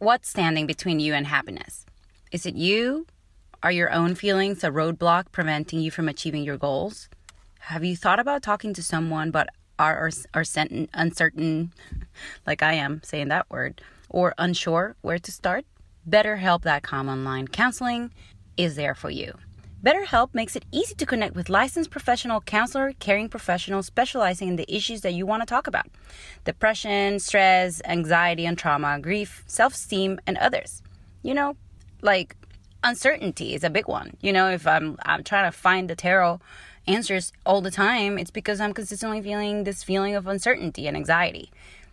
What's standing between you and happiness? Is it you? Are your own feelings a roadblock preventing you from achieving your goals? Have you thought about talking to someone but are, are, are uncertain, like I am saying that word, or unsure where to start? BetterHelp.com online counseling is there for you. BetterHelp makes it easy to connect with licensed professional counselor, caring professionals specializing in the issues that you want to talk about depression, stress, anxiety and trauma, grief, self esteem, and others. You know, like uncertainty is a big one. You know, if I'm, I'm trying to find the tarot answers all the time, it's because I'm consistently feeling this feeling of uncertainty and anxiety,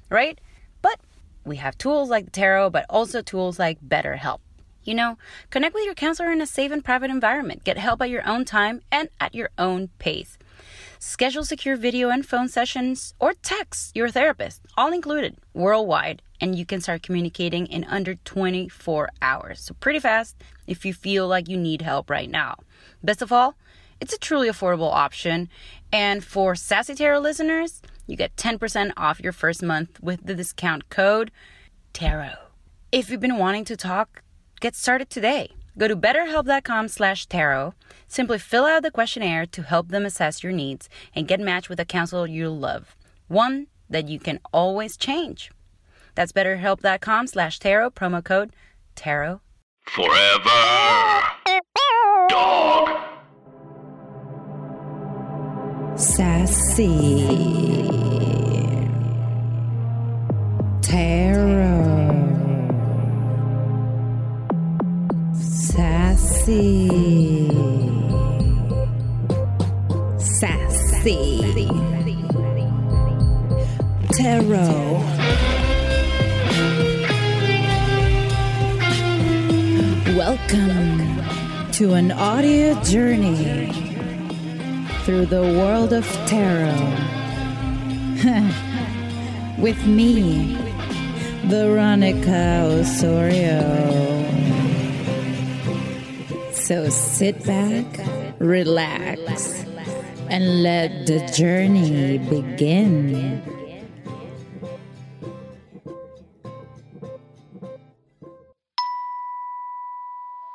right? But we have tools like the tarot, but also tools like BetterHelp. You know, connect with your counselor in a safe and private environment. Get help at your own time and at your own pace. Schedule secure video and phone sessions or text your therapist, all included, worldwide, and you can start communicating in under 24 hours. So, pretty fast if you feel like you need help right now. Best of all, it's a truly affordable option. And for Sassy Tarot listeners, you get 10% off your first month with the discount code TAROT. If you've been wanting to talk, Get started today. Go to betterhelp.com slash tarot. Simply fill out the questionnaire to help them assess your needs and get matched with a counselor you'll love. One that you can always change. That's betterhelp.com slash tarot, promo code tarot. Forever. Dog. Sassy. Sassy. Sassy. Tarot. Welcome to an audio journey through the world of tarot. With me, Veronica Osorio. So sit back, relax, and let the journey begin.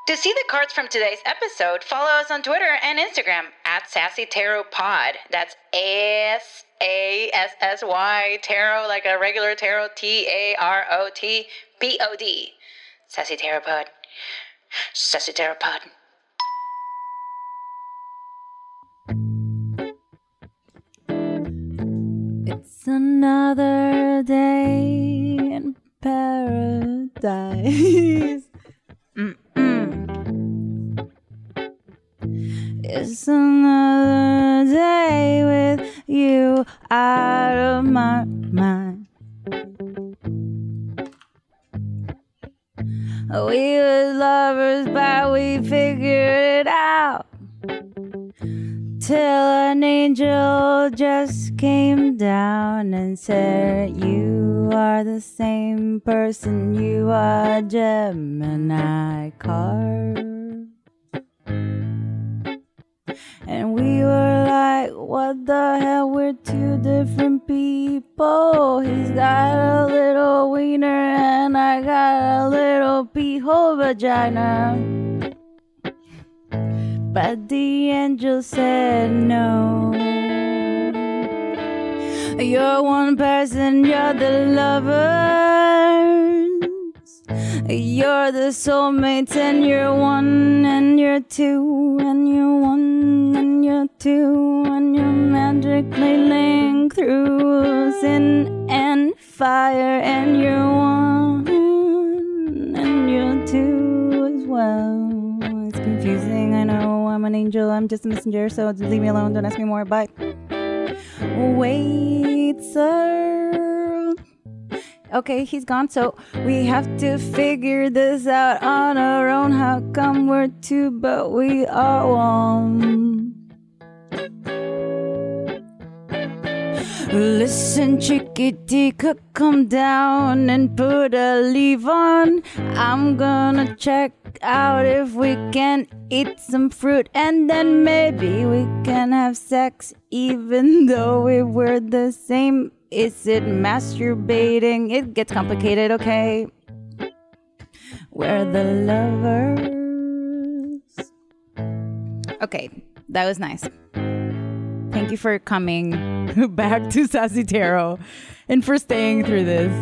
To see the cards from today's episode, follow us on Twitter and Instagram at Sassy Tarot Pod. That's S A S S Y Tarot, like a regular tarot, T A R O T P O D. Sassy Tarot Pod. Sassy Tarot Pod. Another day in paradise. It's another day with you out of my mind. We were lovers, but we figured it out. Till an angel just came down and said, You are the same person, you are Gemini card. And we were like, What the hell? We're two different people. He's got a little wiener, and I got a little pee hole vagina. But the angel said no. You're one person, you're the lovers. You're the soulmates, and you're one, and you're two, and you're one, and you're two, and you're magically linked through sin and fire, and you're one, and you're two as well. It's confusing, I know. I'm an angel, I'm just a messenger, so leave me alone, don't ask me more. Bye. Wait, sir. Okay, he's gone. So we have to figure this out on our own. How come we're two, but we are one? Listen, chickadee, come down and put a leave on. I'm gonna check out if we can eat some fruit and then maybe we can have sex even though we were the same. Is it masturbating? It gets complicated, okay? We're the lovers. Okay, that was nice. Thank you for coming back to Sassy Tarot and for staying through this.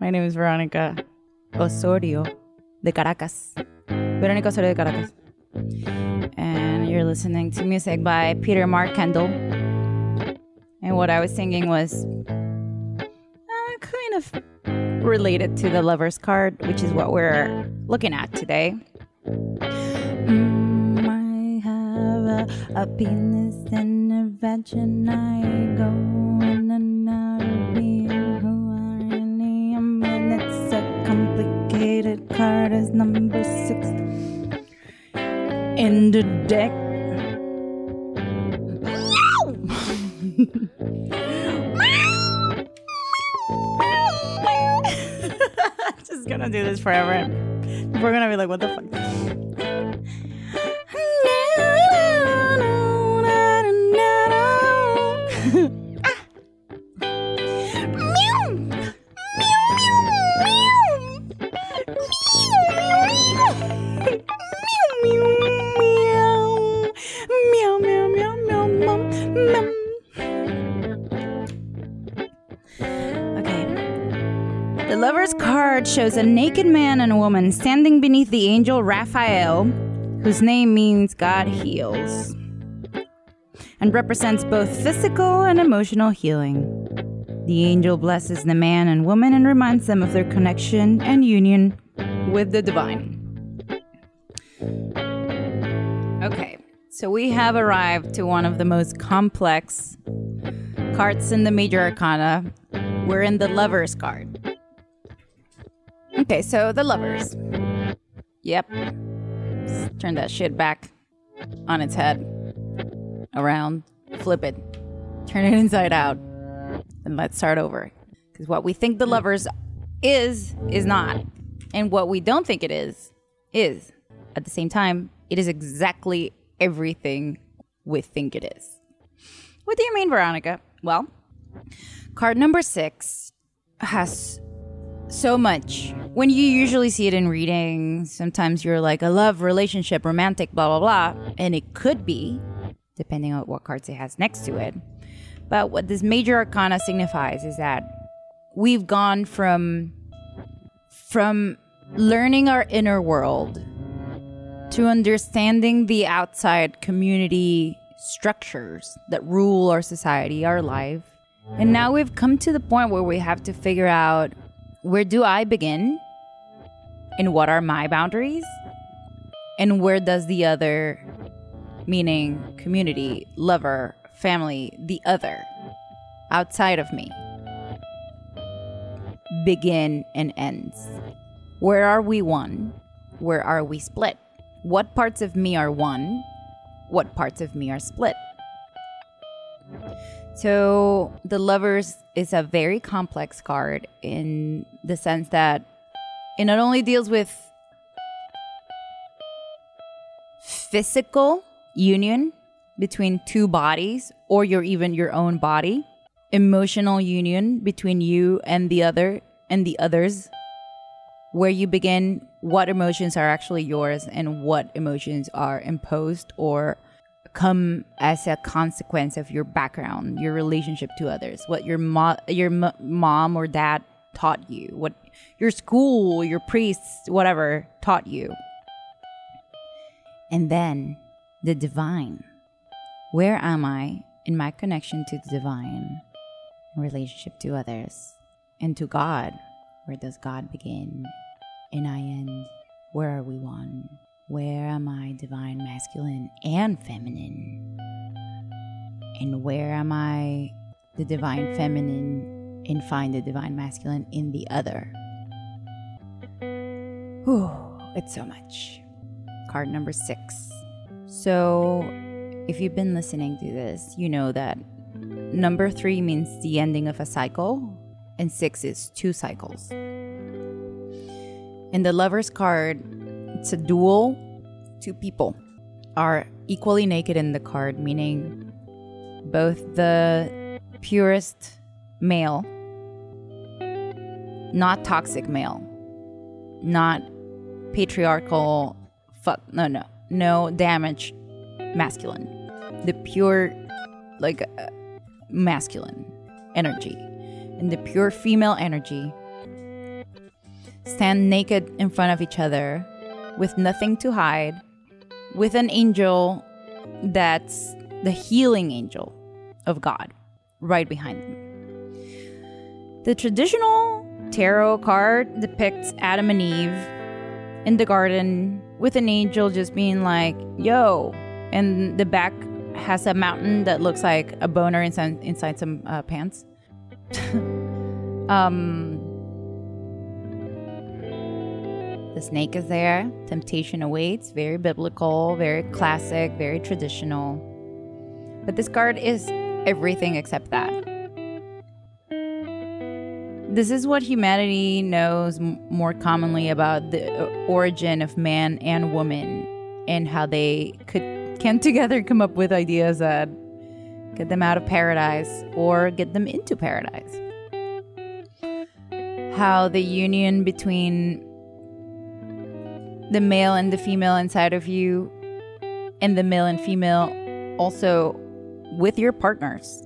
My name is Veronica Osorio de Caracas. Veronica Osorio de Caracas. And you're listening to music by Peter Mark Kendall. And what I was singing was uh, kind of related to the lover's card, which is what we're looking at today. Mm, I have a, a penis and vagina. I go and out of being who I am, and it's a complicated card as number six in the deck. Just gonna do this forever. We're gonna be like, what the fuck? Shows a naked man and a woman standing beneath the angel Raphael, whose name means God heals, and represents both physical and emotional healing. The angel blesses the man and woman and reminds them of their connection and union with the divine. Okay, so we have arrived to one of the most complex cards in the major arcana. We're in the lover's card. Okay, so the lovers. Yep. Turn that shit back on its head. Around. Flip it. Turn it inside out. And let's start over. Because what we think the lovers is, is not. And what we don't think it is, is. At the same time, it is exactly everything we think it is. What do you mean, Veronica? Well, card number six has so much. When you usually see it in readings, sometimes you're like, a love, relationship, romantic, blah, blah, blah. And it could be, depending on what cards it has next to it. But what this major arcana signifies is that we've gone from from learning our inner world to understanding the outside community structures that rule our society, our life. And now we've come to the point where we have to figure out where do I begin? And what are my boundaries? And where does the other, meaning community, lover, family, the other, outside of me, begin and ends? Where are we one? Where are we split? What parts of me are one? What parts of me are split? So, the lovers is a very complex card in the sense that it not only deals with physical union between two bodies or your even your own body, emotional union between you and the other and the others, where you begin what emotions are actually yours and what emotions are imposed or come as a consequence of your background, your relationship to others, what your mo- your m- mom or dad taught you, what your school, your priests, whatever taught you. And then the divine. Where am I in my connection to the divine, relationship to others, and to God? Where does God begin and I end? Where are we one? Where am I divine masculine and feminine? And where am I the divine feminine and find the divine masculine in the other. Whew, it's so much. Card number six. So, if you've been listening to this, you know that number three means the ending of a cycle, and six is two cycles. In the lover's card, it's a duel. Two people are equally naked in the card, meaning both the purest male, not toxic male, not patriarchal, fuck, no, no, no damage masculine. The pure, like, uh, masculine energy. And the pure female energy stand naked in front of each other with nothing to hide, with an angel that's the healing angel of God right behind them. The traditional tarot card depicts Adam and Eve in the garden with an angel just being like, yo, and the back has a mountain that looks like a boner inside, inside some uh, pants. um, the snake is there. Temptation awaits. Very biblical, very classic, very traditional. But this card is everything except that. This is what humanity knows m- more commonly about the uh, origin of man and woman and how they could can together come up with ideas that get them out of paradise or get them into paradise. How the union between the male and the female inside of you and the male and female also with your partners.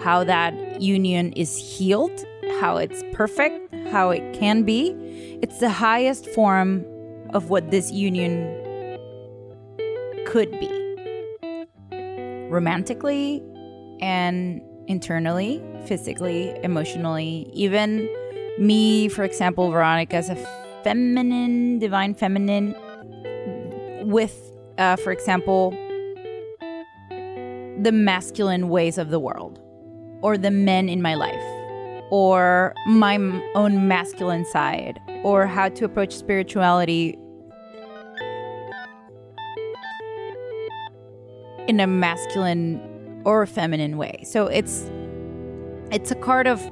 How that union is healed, how it's perfect, how it can be. It's the highest form of what this union could be. Romantically and internally, physically, emotionally, even me, for example, Veronica, as a feminine, divine feminine, with, uh, for example, the masculine ways of the world, or the men in my life, or my own masculine side, or how to approach spirituality in a masculine or feminine way. So it's it's a card of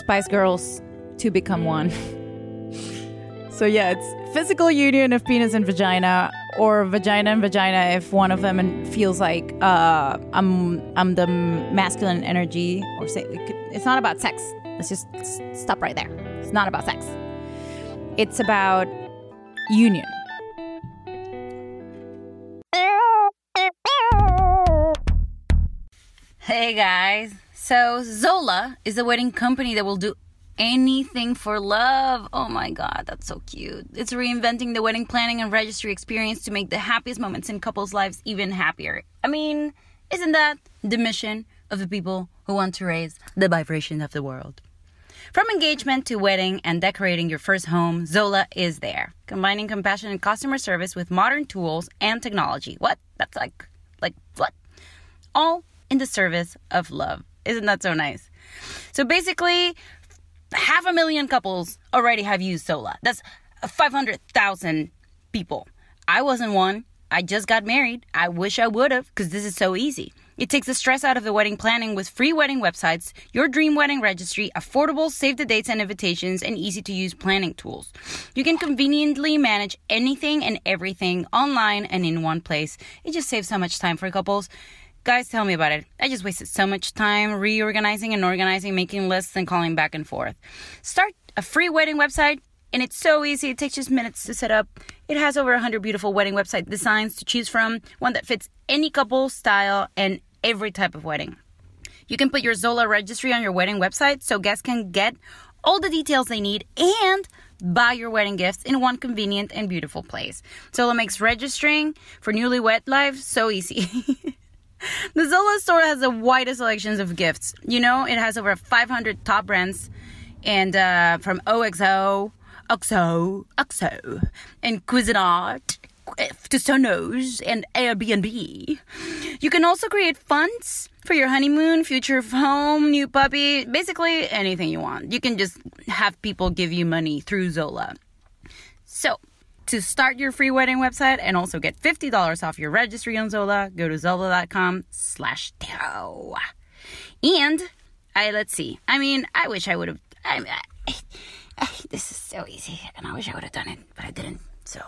Spice Girls to become one. so yeah, it's physical union of penis and vagina or vagina and vagina if one of them feels like uh, I'm I'm the masculine energy or say it's not about sex. Let's just stop right there. It's not about sex. It's about union. Hey guys. So Zola is a wedding company that will do anything for love. Oh my god, that's so cute. It's reinventing the wedding planning and registry experience to make the happiest moments in couples' lives even happier. I mean, isn't that the mission of the people who want to raise the vibration of the world? From engagement to wedding and decorating your first home, Zola is there, combining compassion and customer service with modern tools and technology. What? That's like like what? all in the service of love. Isn't that so nice? So basically, half a million couples already have used Zola. That's 500,000 people. I wasn't one. I just got married. I wish I would have because this is so easy. It takes the stress out of the wedding planning with free wedding websites, your dream wedding registry, affordable save the dates and invitations, and easy to use planning tools. You can conveniently manage anything and everything online and in one place. It just saves so much time for couples. Guys, tell me about it. I just wasted so much time reorganizing and organizing, making lists and calling back and forth. Start a free wedding website, and it's so easy. It takes just minutes to set up. It has over 100 beautiful wedding website designs to choose from, one that fits any couple, style, and every type of wedding. You can put your Zola registry on your wedding website so guests can get all the details they need and buy your wedding gifts in one convenient and beautiful place. Zola makes registering for newlywed life so easy. The Zola store has the widest selections of gifts. You know, it has over 500 top brands, and uh, from OXO, OXO, OXO, and Cuisinart to Sonos and Airbnb. You can also create funds for your honeymoon, future home, new puppy, basically anything you want. You can just have people give you money through Zola. So, to start your free wedding website and also get $50 off your registry on Zola, go to zola.com slash tarot. And, I let's see. I mean, I wish I would have... I, I, I, this is so easy, and I wish I would have done it, but I didn't. So,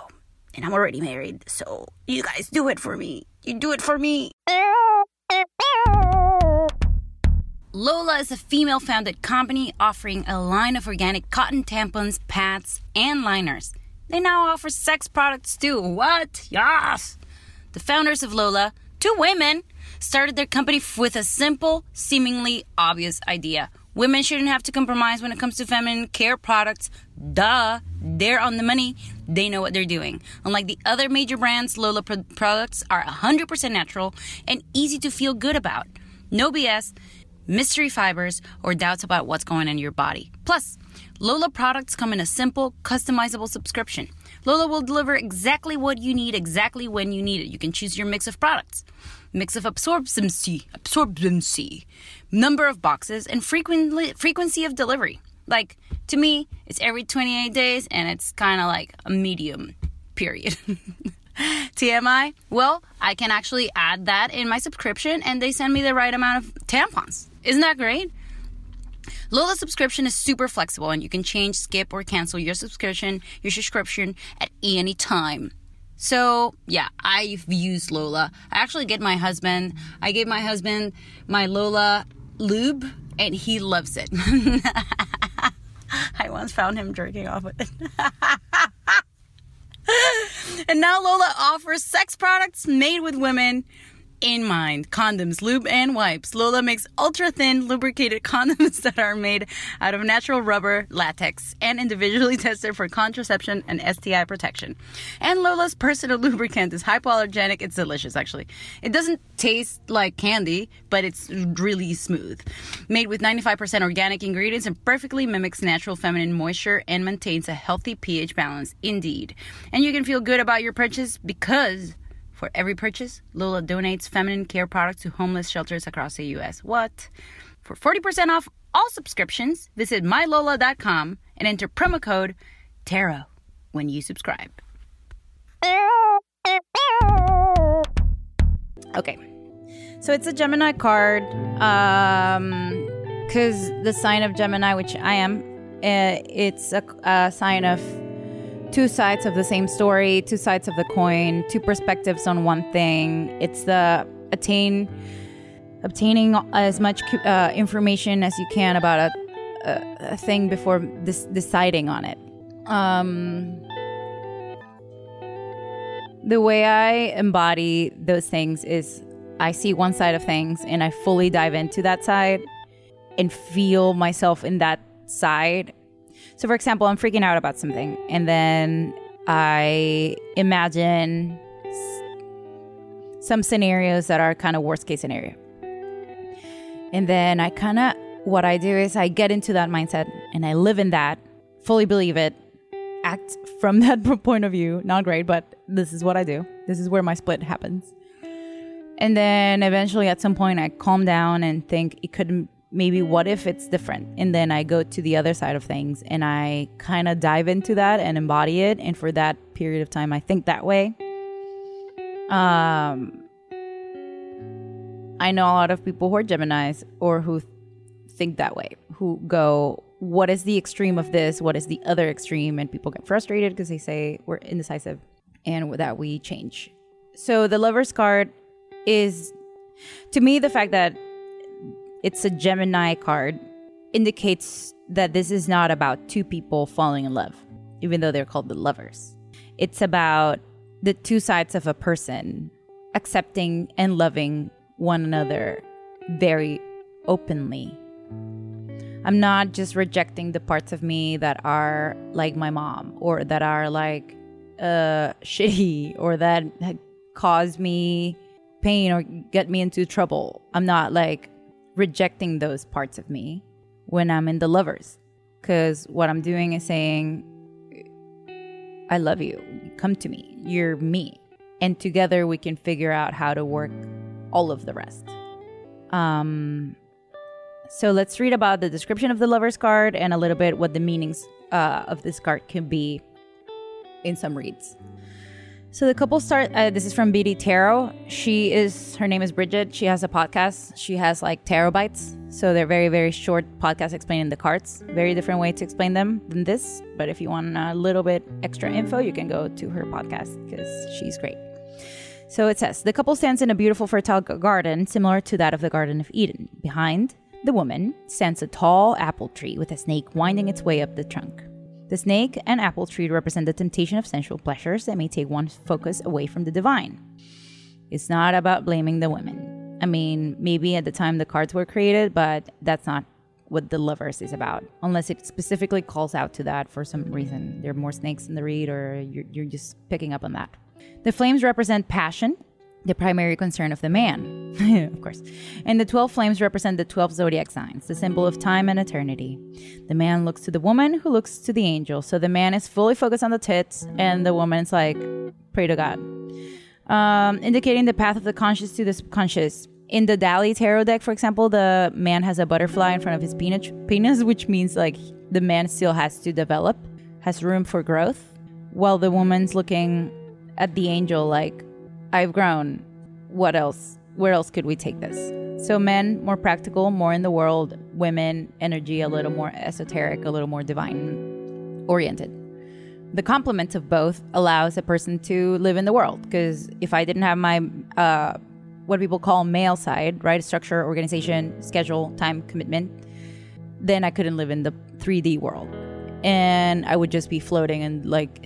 and I'm already married, so you guys do it for me. You do it for me. Lola is a female founded company offering a line of organic cotton tampons, pads, and liners. They now offer sex products too. What? Yes! The founders of Lola, two women, started their company with a simple, seemingly obvious idea. Women shouldn't have to compromise when it comes to feminine care products. Duh. They're on the money. They know what they're doing. Unlike the other major brands, Lola pro- products are 100% natural and easy to feel good about. No BS, mystery fibers, or doubts about what's going on in your body. Plus, Lola products come in a simple, customizable subscription. Lola will deliver exactly what you need exactly when you need it. You can choose your mix of products, mix of absorbency, absorbency, number of boxes, and frequently, frequency of delivery. Like, to me, it's every 28 days and it's kind of like a medium period. TMI? Well, I can actually add that in my subscription and they send me the right amount of tampons. Isn't that great? Lola subscription is super flexible and you can change, skip, or cancel your subscription, your subscription at any time. So, yeah, I've used Lola. I actually get my husband, I gave my husband my Lola lube and he loves it. I once found him jerking off with it. and now Lola offers sex products made with women in mind condoms, lube, and wipes. Lola makes ultra thin, lubricated condoms that are made out of natural rubber, latex, and individually tested for contraception and STI protection. And Lola's personal lubricant is hypoallergenic. It's delicious, actually. It doesn't taste like candy, but it's really smooth. Made with 95% organic ingredients and perfectly mimics natural feminine moisture and maintains a healthy pH balance, indeed. And you can feel good about your purchase because for every purchase, Lola donates feminine care products to homeless shelters across the US. What? For 40% off all subscriptions, visit mylola.com and enter promo code TAROT when you subscribe. Okay. So it's a Gemini card. Um, because the sign of Gemini, which I am, uh, it's a, a sign of two sides of the same story, two sides of the coin, two perspectives on one thing. It's the attain obtaining as much uh, information as you can about a, a, a thing before this, deciding on it. Um, the way I embody those things is I see one side of things and I fully dive into that side and feel myself in that side so, for example, I'm freaking out about something, and then I imagine some scenarios that are kind of worst case scenario. And then I kind of, what I do is I get into that mindset and I live in that, fully believe it, act from that point of view. Not great, but this is what I do. This is where my split happens. And then eventually at some point I calm down and think it couldn't maybe what if it's different? And then i go to the other side of things and i kind of dive into that and embody it. And for that period of time i think that way. Um i know a lot of people who are geminis or who think that way who go what is the extreme of this? What is the other extreme? And people get frustrated because they say we're indecisive and that we change. So the lover's card is to me the fact that it's a Gemini card, indicates that this is not about two people falling in love, even though they're called the lovers. It's about the two sides of a person accepting and loving one another very openly. I'm not just rejecting the parts of me that are like my mom or that are like uh, shitty or that cause me pain or get me into trouble. I'm not like rejecting those parts of me when I'm in the lovers. Because what I'm doing is saying, I love you. Come to me. You're me. And together we can figure out how to work all of the rest. Um, so let's read about the description of the lover's card and a little bit what the meanings uh, of this card can be in some reads. So the couple start. Uh, this is from Biddy Tarot. She is her name is Bridget. She has a podcast. She has like tarot bites. So they're very very short podcasts explaining the cards. Very different way to explain them than this. But if you want a little bit extra info, you can go to her podcast because she's great. So it says the couple stands in a beautiful fertile garden similar to that of the Garden of Eden. Behind the woman stands a tall apple tree with a snake winding its way up the trunk. The snake and apple tree represent the temptation of sensual pleasures that may take one's focus away from the divine. It's not about blaming the women. I mean, maybe at the time the cards were created, but that's not what the lovers is about, unless it specifically calls out to that for some reason. There are more snakes in the reed or you're, you're just picking up on that. The flames represent passion, the primary concern of the man, of course. And the 12 flames represent the 12 zodiac signs, the symbol of time and eternity. The man looks to the woman who looks to the angel. So the man is fully focused on the tits, and the woman's like, pray to God. Um, indicating the path of the conscious to the subconscious. In the Dali tarot deck, for example, the man has a butterfly in front of his penis, penis which means like the man still has to develop, has room for growth, while the woman's looking at the angel like, I've grown. What else? Where else could we take this? So, men, more practical, more in the world. Women, energy a little more esoteric, a little more divine oriented. The complement of both allows a person to live in the world. Because if I didn't have my, uh, what people call male side, right? Structure, organization, schedule, time, commitment, then I couldn't live in the 3D world. And I would just be floating in like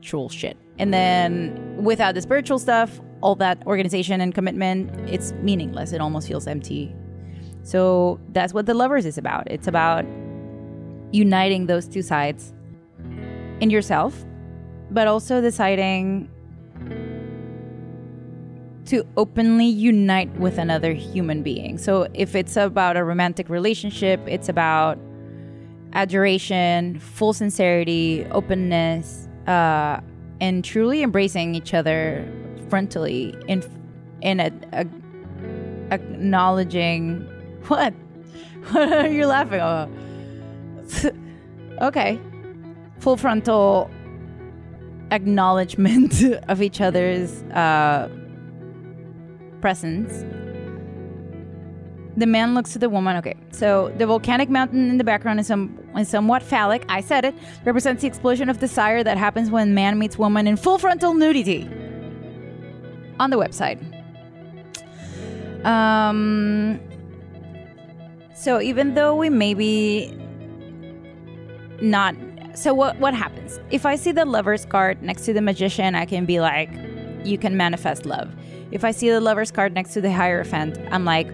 spiritual shit. And then without the spiritual stuff, all that organization and commitment, it's meaningless. It almost feels empty. So that's what the lovers is about. It's about uniting those two sides in yourself, but also deciding to openly unite with another human being. So if it's about a romantic relationship, it's about adoration, full sincerity, openness, uh, and truly embracing each other frontally in in a, a acknowledging what? What are you laughing. About okay. Full frontal acknowledgement of each other's uh, presence the man looks to the woman. Okay, so the volcanic mountain in the background is, some, is somewhat phallic. I said it. Represents the explosion of desire that happens when man meets woman in full frontal nudity. On the website. Um. So even though we maybe not. So what what happens if I see the lover's card next to the magician? I can be like, you can manifest love. If I see the lover's card next to the hierophant, I'm like,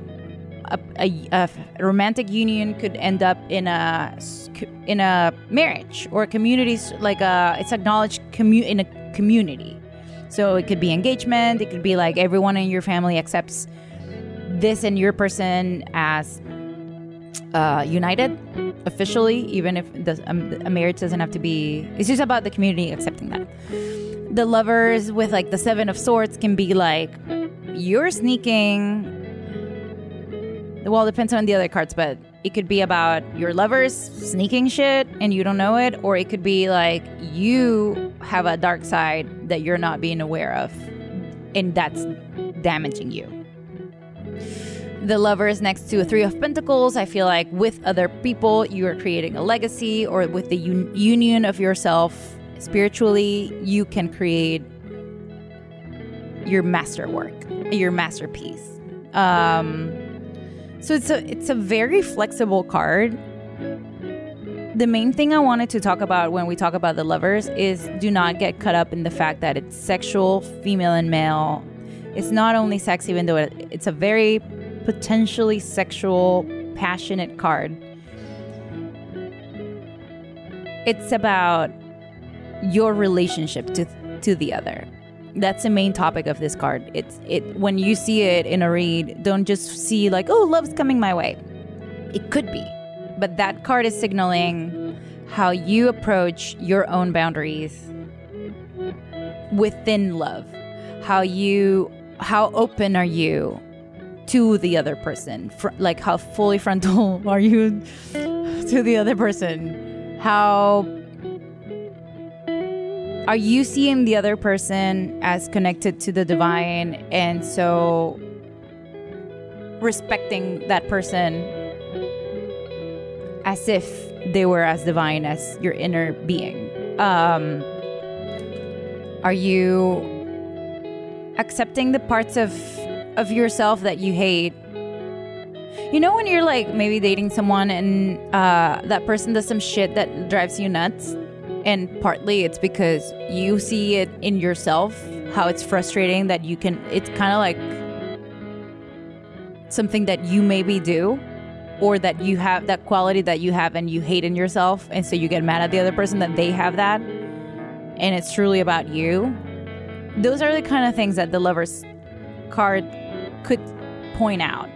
a, a, a, romantic union could end up in a in a marriage or a community like a it's acknowledged commu- in a community. So it could be engagement it could be like everyone in your family accepts this and your person as uh, united officially even if the, um, a marriage doesn't have to be it's just about the community accepting that. The lovers with like the seven of swords can be like you're sneaking well, it depends on the other cards, but it could be about your lovers sneaking shit and you don't know it, or it could be like you have a dark side that you're not being aware of, and that's damaging you. The lovers next to a Three of Pentacles, I feel like with other people, you are creating a legacy, or with the un- union of yourself spiritually, you can create your masterwork, your masterpiece. Um, so it's a it's a very flexible card. The main thing I wanted to talk about when we talk about the lovers is do not get caught up in the fact that it's sexual, female and male. It's not only sex, even though it's a very potentially sexual, passionate card. It's about your relationship to to the other that's the main topic of this card. It's it when you see it in a read, don't just see like, oh, love's coming my way. It could be. But that card is signaling how you approach your own boundaries within love. How you how open are you to the other person? Like how fully frontal are you to the other person? How are you seeing the other person as connected to the divine and so respecting that person as if they were as divine as your inner being? Um, are you accepting the parts of of yourself that you hate? You know when you're like maybe dating someone and uh, that person does some shit that drives you nuts, and partly it's because you see it in yourself how it's frustrating that you can. It's kind of like something that you maybe do or that you have that quality that you have and you hate in yourself and so you get mad at the other person that they have that and it's truly about you those are the kind of things that the lovers card could point out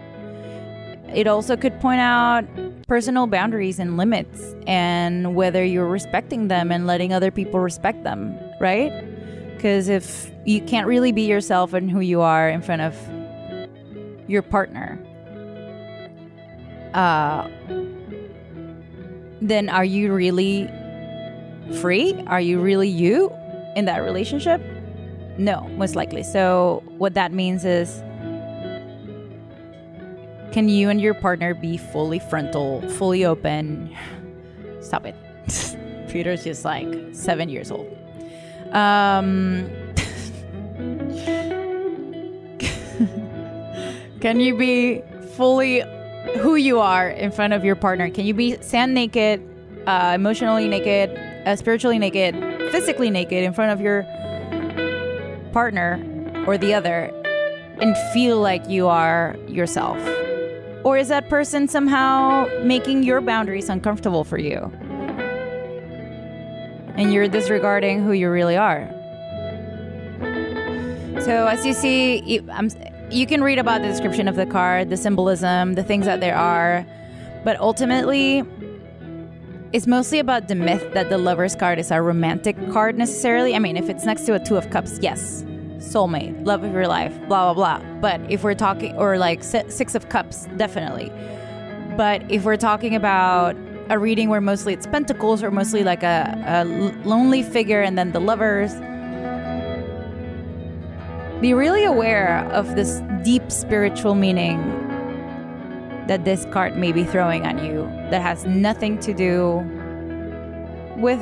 it also could point out personal boundaries and limits and whether you're respecting them and letting other people respect them right because if you can't really be yourself and who you are in front of your partner uh, then are you really free? Are you really you in that relationship? No, most likely. So, what that means is can you and your partner be fully frontal, fully open? Stop it. Peter's just like seven years old. Um, can you be fully who you are in front of your partner. Can you be sand naked, uh, emotionally naked, uh, spiritually naked, physically naked in front of your partner or the other and feel like you are yourself? Or is that person somehow making your boundaries uncomfortable for you? And you're disregarding who you really are. So, as you see, you, you can read about the description of the card, the symbolism, the things that there are, but ultimately, it's mostly about the myth that the Lover's card is a romantic card necessarily. I mean, if it's next to a Two of Cups, yes, soulmate, love of your life, blah, blah, blah. But if we're talking, or like Six of Cups, definitely. But if we're talking about a reading where mostly it's pentacles or mostly like a, a lonely figure and then the lovers, be really aware of this deep spiritual meaning that this card may be throwing on you that has nothing to do with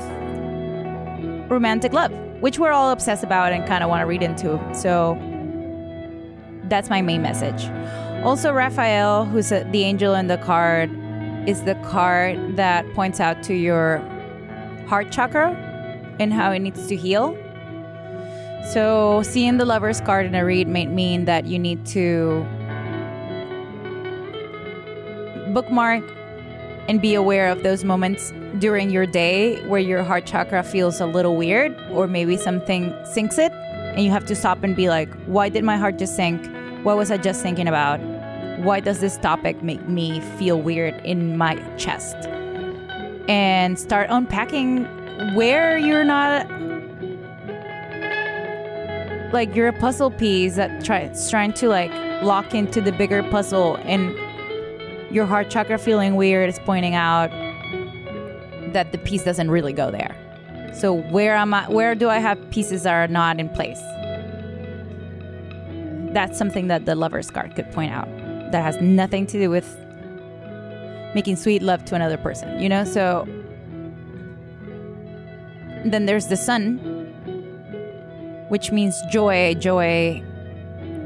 romantic love, which we're all obsessed about and kind of want to read into. So that's my main message. Also, Raphael, who's the angel in the card, is the card that points out to your heart chakra and how it needs to heal. So, seeing the lover's card in a read may mean that you need to bookmark and be aware of those moments during your day where your heart chakra feels a little weird or maybe something sinks it and you have to stop and be like, why did my heart just sink? What was I just thinking about? Why does this topic make me feel weird in my chest? And start unpacking where you're not like you're a puzzle piece that tries trying to like lock into the bigger puzzle and your heart chakra feeling weird is pointing out that the piece doesn't really go there. So where am I where do I have pieces that are not in place? That's something that the lover's card could point out. That has nothing to do with making sweet love to another person, you know? So then there's the sun, which means joy, joy,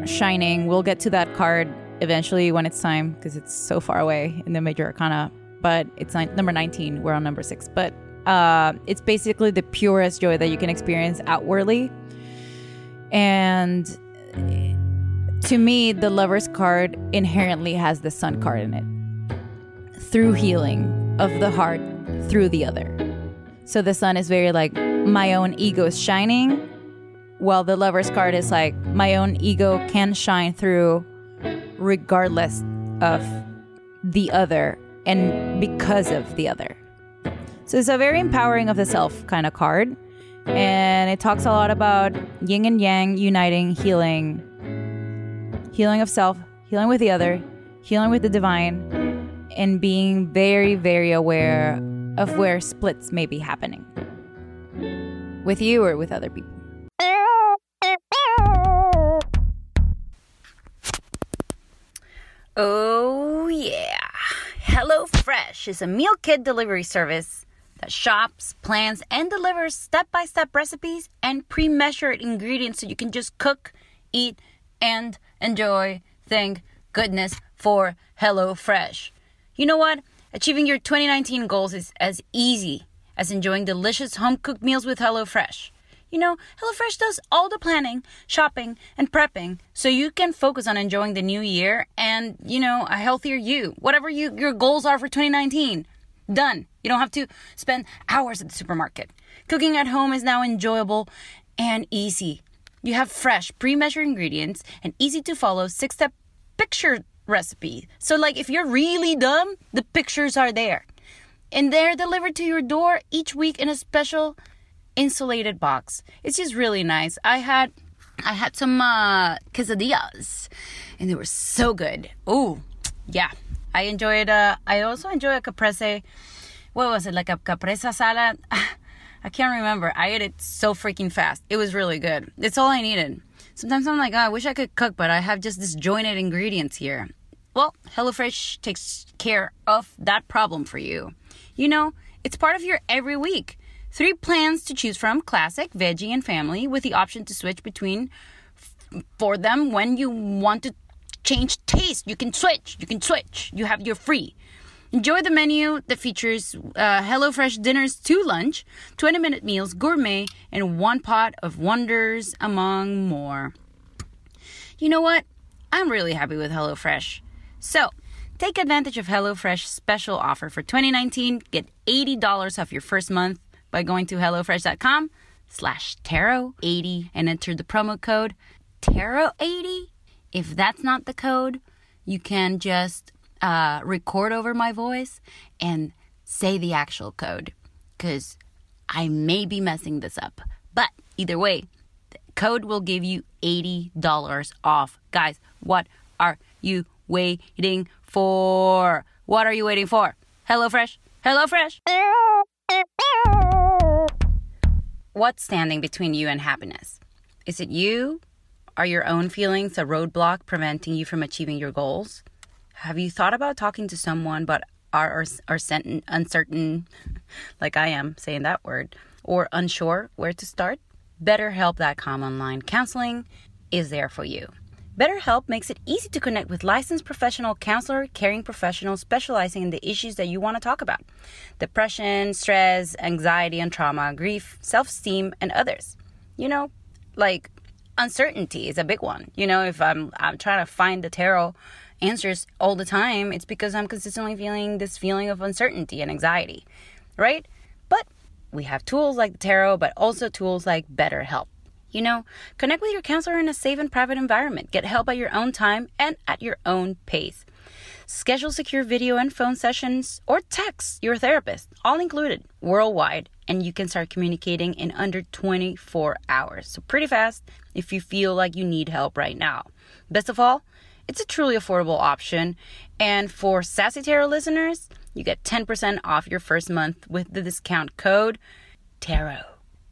shining. We'll get to that card eventually when it's time because it's so far away in the major arcana. But it's ni- number 19. We're on number six. But uh, it's basically the purest joy that you can experience outwardly. And to me, the lover's card inherently has the sun card in it through healing of the heart through the other. So the sun is very like my own ego is shining, while the lover's card is like my own ego can shine through regardless of the other and because of the other. So it's a very empowering of the self kind of card. And it talks a lot about yin and yang uniting, healing, healing of self, healing with the other, healing with the divine, and being very, very aware of where splits may be happening with you or with other people. Oh, yeah. HelloFresh is a meal kit delivery service that shops, plans, and delivers step by step recipes and pre measured ingredients so you can just cook, eat, and enjoy. Thank goodness for HelloFresh. You know what? Achieving your 2019 goals is as easy as enjoying delicious home cooked meals with HelloFresh. You know, HelloFresh does all the planning, shopping, and prepping so you can focus on enjoying the new year and, you know, a healthier you. Whatever you, your goals are for 2019. Done. You don't have to spend hours at the supermarket. Cooking at home is now enjoyable and easy. You have fresh, pre measured ingredients and easy to follow six step picture recipe. So, like, if you're really dumb, the pictures are there. And they're delivered to your door each week in a special insulated box. It's just really nice. I had I had some uh, quesadillas, and they were so good. Oh, yeah. I enjoyed. Uh, I also enjoyed a caprese. What was it like a caprese salad? I can't remember. I ate it so freaking fast. It was really good. It's all I needed. Sometimes I'm like, oh, I wish I could cook, but I have just disjointed ingredients here. Well, HelloFresh takes care of that problem for you. You know, it's part of your every week. Three plans to choose from classic, veggie, and family, with the option to switch between for them when you want to change taste. You can switch. You can switch. You have your free. Enjoy the menu that features uh, HelloFresh dinners to lunch, 20 minute meals, gourmet, and one pot of wonders, among more. You know what? I'm really happy with HelloFresh. So, take advantage of HelloFresh's special offer for 2019. Get $80 off your first month by going to HelloFresh.com slash Tarot80 and enter the promo code Tarot80. If that's not the code, you can just uh, record over my voice and say the actual code because I may be messing this up. But either way, the code will give you $80 off. Guys, what are you waiting for? What are you waiting for? HelloFresh? HelloFresh? What's standing between you and happiness? Is it you? Are your own feelings a roadblock preventing you from achieving your goals? Have you thought about talking to someone but are, are, uncertain, like I am saying that word, or unsure where to start? BetterHelp.com online counseling is there for you. BetterHelp makes it easy to connect with licensed professional counselor, caring professionals specializing in the issues that you want to talk about depression, stress, anxiety and trauma, grief, self esteem, and others. You know, like uncertainty is a big one. You know, if I'm, I'm trying to find the tarot answers all the time, it's because I'm consistently feeling this feeling of uncertainty and anxiety, right? But we have tools like the tarot, but also tools like BetterHelp. You know, connect with your counselor in a safe and private environment. Get help at your own time and at your own pace. Schedule secure video and phone sessions or text your therapist, all included, worldwide, and you can start communicating in under 24 hours. So, pretty fast if you feel like you need help right now. Best of all, it's a truly affordable option. And for Sassy Tarot listeners, you get 10% off your first month with the discount code TAROT.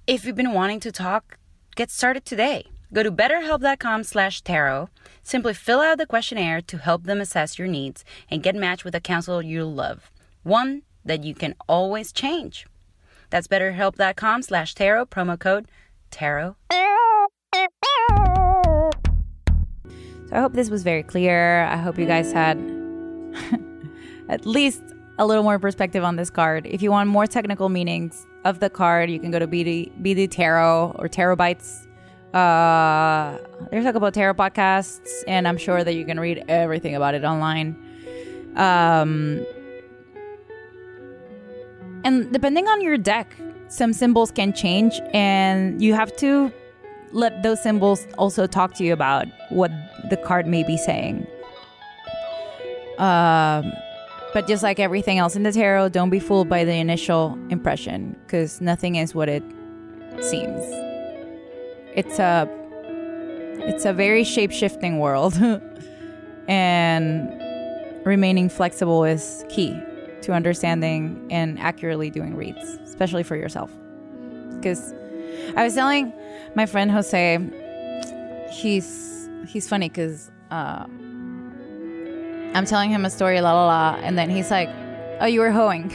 If you've been wanting to talk Get started today. Go to betterhelp.com slash tarot. Simply fill out the questionnaire to help them assess your needs and get matched with a counselor you'll love. One that you can always change. That's betterhelp.com slash tarot, promo code tarot. So I hope this was very clear. I hope you guys had at least a little more perspective on this card. If you want more technical meanings, of the card, you can go to Biddy, Biddy Tarot or Tarot Bytes. Uh, there's a couple of tarot podcasts, and I'm sure that you can read everything about it online. Um, and depending on your deck, some symbols can change, and you have to let those symbols also talk to you about what the card may be saying. Um, but just like everything else in the tarot, don't be fooled by the initial impression because nothing is what it seems. It's a it's a very shape-shifting world. And remaining flexible is key to understanding and accurately doing reads, especially for yourself. Because I was telling my friend Jose, he's he's funny because uh, I'm telling him a story, la la la, and then he's like, "Oh, you were hoeing.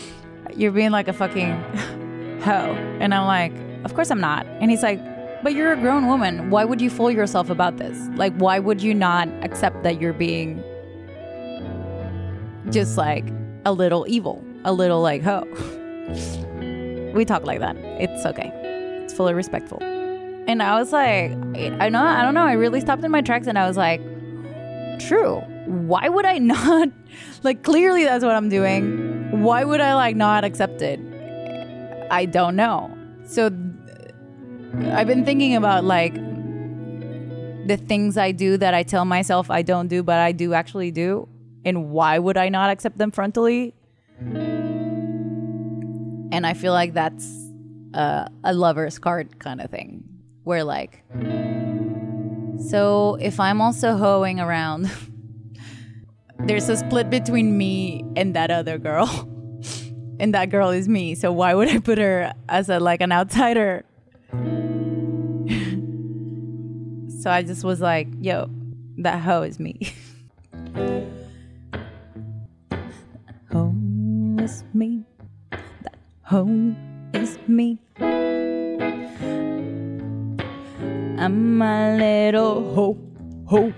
You're being like a fucking hoe," and I'm like, "Of course I'm not." And he's like, "But you're a grown woman. Why would you fool yourself about this? Like, why would you not accept that you're being just like a little evil, a little like hoe?" we talk like that. It's okay. It's fully respectful. And I was like, I know, I don't know. I really stopped in my tracks and I was like, true. Why would I not? Like, clearly that's what I'm doing. Why would I like not accept it? I don't know. So I've been thinking about like the things I do that I tell myself I don't do, but I do actually do. And why would I not accept them frontally? And I feel like that's uh, a lover's card kind of thing, where like, so if I'm also hoeing around, there's a split between me and that other girl, and that girl is me. So why would I put her as a like an outsider? so I just was like, yo, that hoe is me. hoe is me. That hoe is me. I'm a little ho, ho,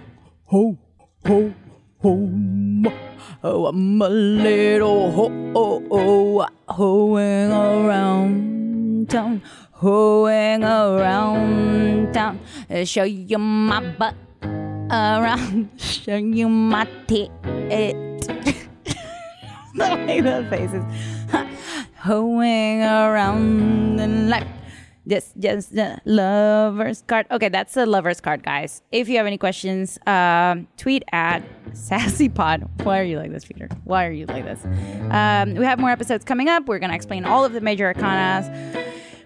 ho, ho, ho. Oh, I'm a little ho, oh, oh, hoeing around town, hoeing around town. Uh, Show you my butt around, show you my tit. Don't make those faces. Hoeing around in life. Just, yes, the lover's card. Okay, that's the lover's card, guys. If you have any questions, um, tweet at SassyPod. Why are you like this, Peter? Why are you like this? Um, we have more episodes coming up. We're gonna explain all of the major arcanas.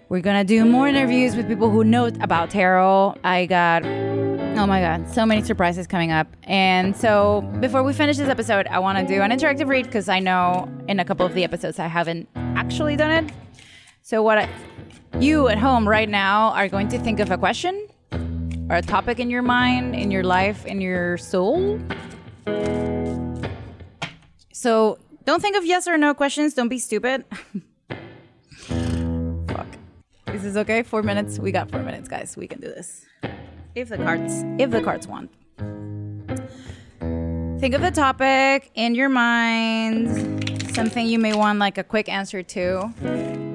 We're gonna do more interviews with people who know about tarot. I got Oh my god, so many surprises coming up. And so, before we finish this episode, I want to do an interactive read because I know in a couple of the episodes I haven't actually done it. So, what I, you at home right now are going to think of a question or a topic in your mind, in your life, in your soul. So, don't think of yes or no questions. Don't be stupid. Fuck. This is this okay? Four minutes? We got four minutes, guys. We can do this if the cards if the cards want think of the topic in your mind something you may want like a quick answer to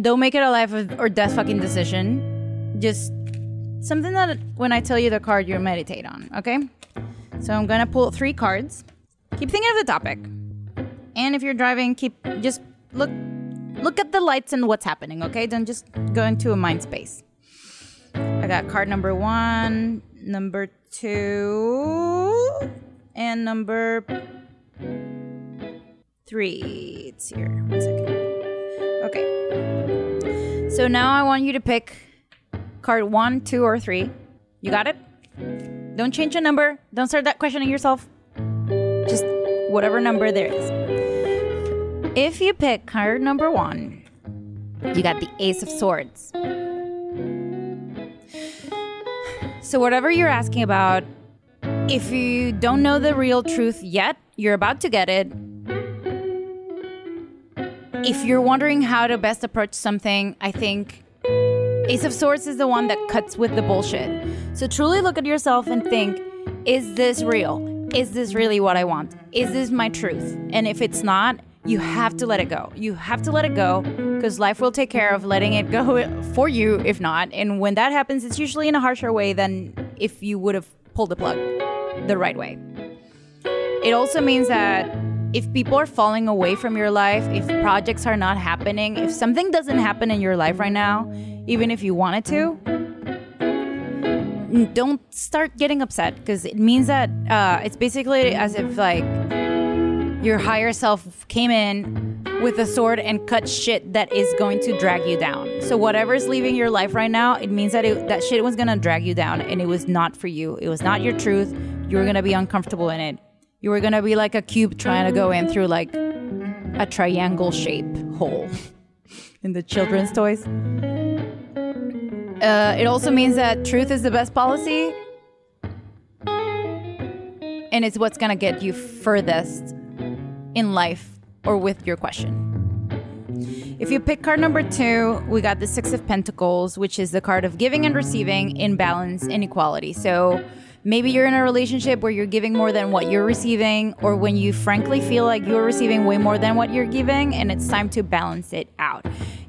don't make it a life or death fucking decision just something that when i tell you the card you meditate on okay so i'm gonna pull three cards keep thinking of the topic and if you're driving keep just look look at the lights and what's happening okay don't just go into a mind space I got card number one, number two, and number three. It's here. One second. Okay. So now I want you to pick card one, two, or three. You got it? Don't change the number. Don't start that questioning yourself. Just whatever number there is. If you pick card number one, you got the Ace of Swords. So, whatever you're asking about, if you don't know the real truth yet, you're about to get it. If you're wondering how to best approach something, I think Ace of Swords is the one that cuts with the bullshit. So, truly look at yourself and think is this real? Is this really what I want? Is this my truth? And if it's not, you have to let it go. You have to let it go because life will take care of letting it go for you if not. And when that happens, it's usually in a harsher way than if you would have pulled the plug the right way. It also means that if people are falling away from your life, if projects are not happening, if something doesn't happen in your life right now, even if you wanted to, don't start getting upset because it means that uh, it's basically as if like your higher self came in with a sword and cut shit that is going to drag you down. So whatever's leaving your life right now, it means that it, that shit was gonna drag you down, and it was not for you. It was not your truth. You were gonna be uncomfortable in it. You were gonna be like a cube trying to go in through like a triangle shape hole in the children's toys. Uh, it also means that truth is the best policy, and it's what's gonna get you furthest in life or with your question. If you pick card number two, we got the Six of Pentacles, which is the card of giving and receiving in balance and equality. So maybe you're in a relationship where you're giving more than what you're receiving, or when you frankly feel like you're receiving way more than what you're giving, and it's time to balance it out.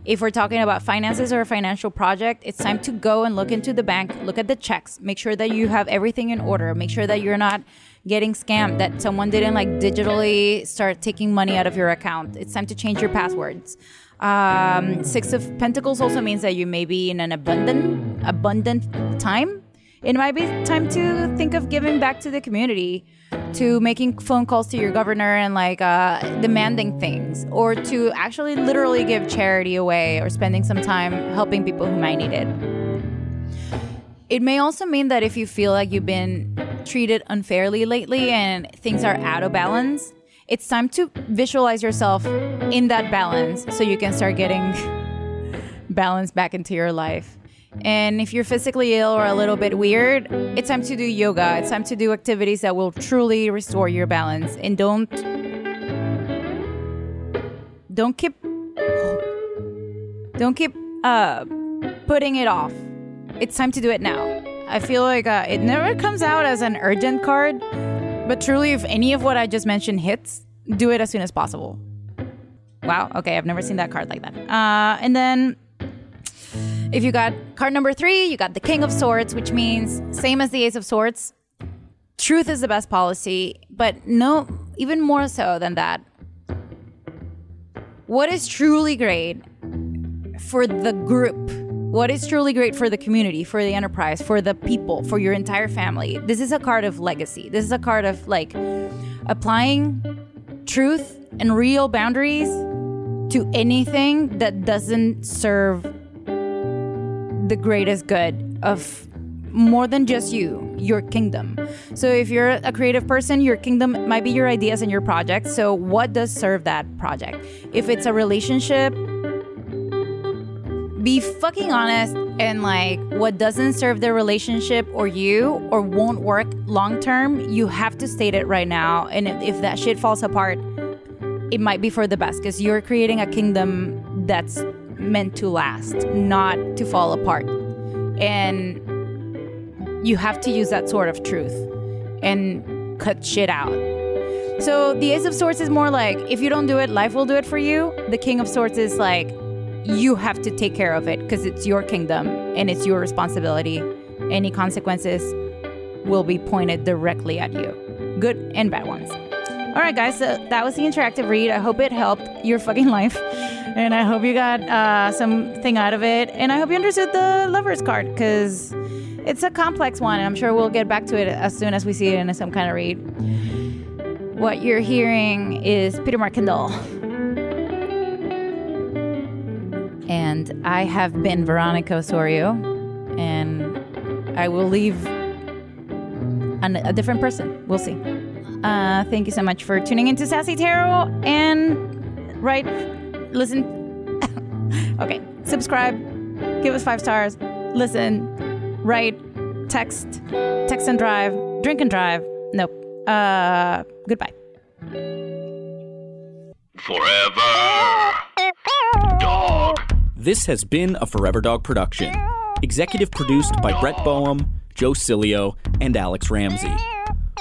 If we're talking about finances or a financial project, it's time to go and look into the bank, look at the checks, make sure that you have everything in order, make sure that you're not getting scammed, that someone didn't like digitally start taking money out of your account. It's time to change your passwords. Um, Six of Pentacles also means that you may be in an abundant, abundant time. It might be time to think of giving back to the community, to making phone calls to your governor and like uh, demanding things, or to actually literally give charity away or spending some time helping people who might need it. It may also mean that if you feel like you've been treated unfairly lately and things are out of balance, it's time to visualize yourself in that balance so you can start getting balance back into your life. And if you're physically ill or a little bit weird, it's time to do yoga. It's time to do activities that will truly restore your balance. And don't don't keep don't keep uh putting it off. It's time to do it now. I feel like uh, it never comes out as an urgent card, but truly, if any of what I just mentioned hits, do it as soon as possible. Wow. Okay, I've never seen that card like that. Uh, and then if you got card number three, you got the King of Swords, which means same as the Ace of Swords. Truth is the best policy, but no, even more so than that. What is truly great for the group? What is truly great for the community, for the enterprise, for the people, for your entire family? This is a card of legacy. This is a card of like applying truth and real boundaries to anything that doesn't serve the greatest good of more than just you, your kingdom. So if you're a creative person, your kingdom might be your ideas and your projects. So what does serve that project? If it's a relationship, be fucking honest and like what doesn't serve the relationship or you or won't work long term, you have to state it right now. And if that shit falls apart, it might be for the best because you're creating a kingdom that's meant to last, not to fall apart. And you have to use that sort of truth and cut shit out. So the Ace of Swords is more like if you don't do it, life will do it for you. The King of Swords is like you have to take care of it because it's your kingdom and it's your responsibility. Any consequences will be pointed directly at you, good and bad ones. All right, guys, so that was the interactive read. I hope it helped your fucking life. And I hope you got uh, something out of it. And I hope you understood the lover's card because it's a complex one. And I'm sure we'll get back to it as soon as we see it in some kind of read. What you're hearing is Peter Mark Kindle. And I have been Veronica Osorio. And I will leave an, a different person. We'll see. Uh, thank you so much for tuning into Sassy Tarot and right, listen. okay, subscribe, give us five stars, listen, write, text, text and drive, drink and drive. Nope. Uh, goodbye. Forever. Dog. This has been a Forever Dog production. Executive produced by Brett Boehm, Joe Cilio, and Alex Ramsey.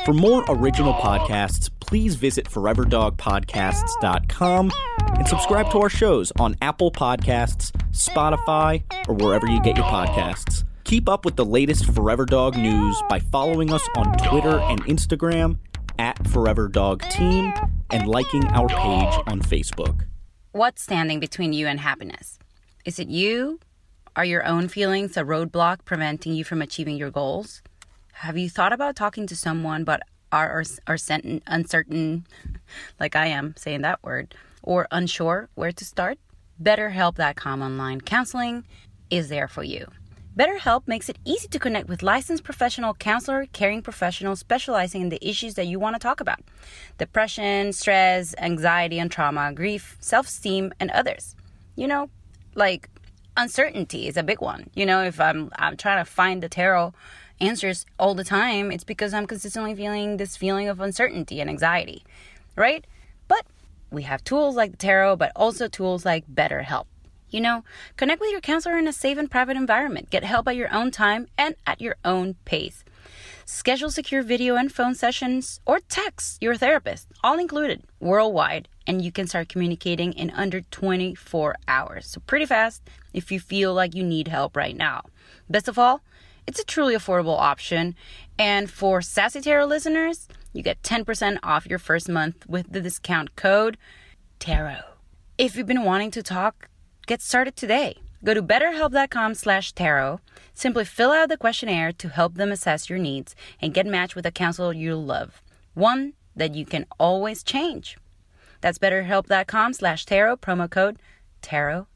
For more original podcasts, please visit foreverdogpodcasts.com and subscribe to our shows on Apple Podcasts, Spotify, or wherever you get your podcasts. Keep up with the latest Forever Dog news by following us on Twitter and Instagram at Forever Dog Team and liking our page on Facebook. What's standing between you and happiness? Is it you? Are your own feelings a roadblock preventing you from achieving your goals? Have you thought about talking to someone but are, are, are certain, uncertain, like I am saying that word, or unsure where to start? BetterHelp.com online counseling is there for you. BetterHelp makes it easy to connect with licensed professional counselor, caring professionals specializing in the issues that you want to talk about depression, stress, anxiety and trauma, grief, self esteem, and others. You know, like uncertainty is a big one. You know, if I'm, I'm trying to find the tarot answers all the time, it's because I'm consistently feeling this feeling of uncertainty and anxiety, right? But we have tools like the tarot, but also tools like BetterHelp. You know, connect with your counselor in a safe and private environment. Get help at your own time and at your own pace. Schedule secure video and phone sessions or text your therapist, all included, worldwide, and you can start communicating in under 24 hours. So, pretty fast if you feel like you need help right now. Best of all, it's a truly affordable option. And for Sassy Tarot listeners, you get 10% off your first month with the discount code TAROT. If you've been wanting to talk, get started today. Go to betterhelp.com slash tarot. Simply fill out the questionnaire to help them assess your needs and get matched with a counselor you'll love. One that you can always change. That's betterhelp.com slash tarot, promo code tarot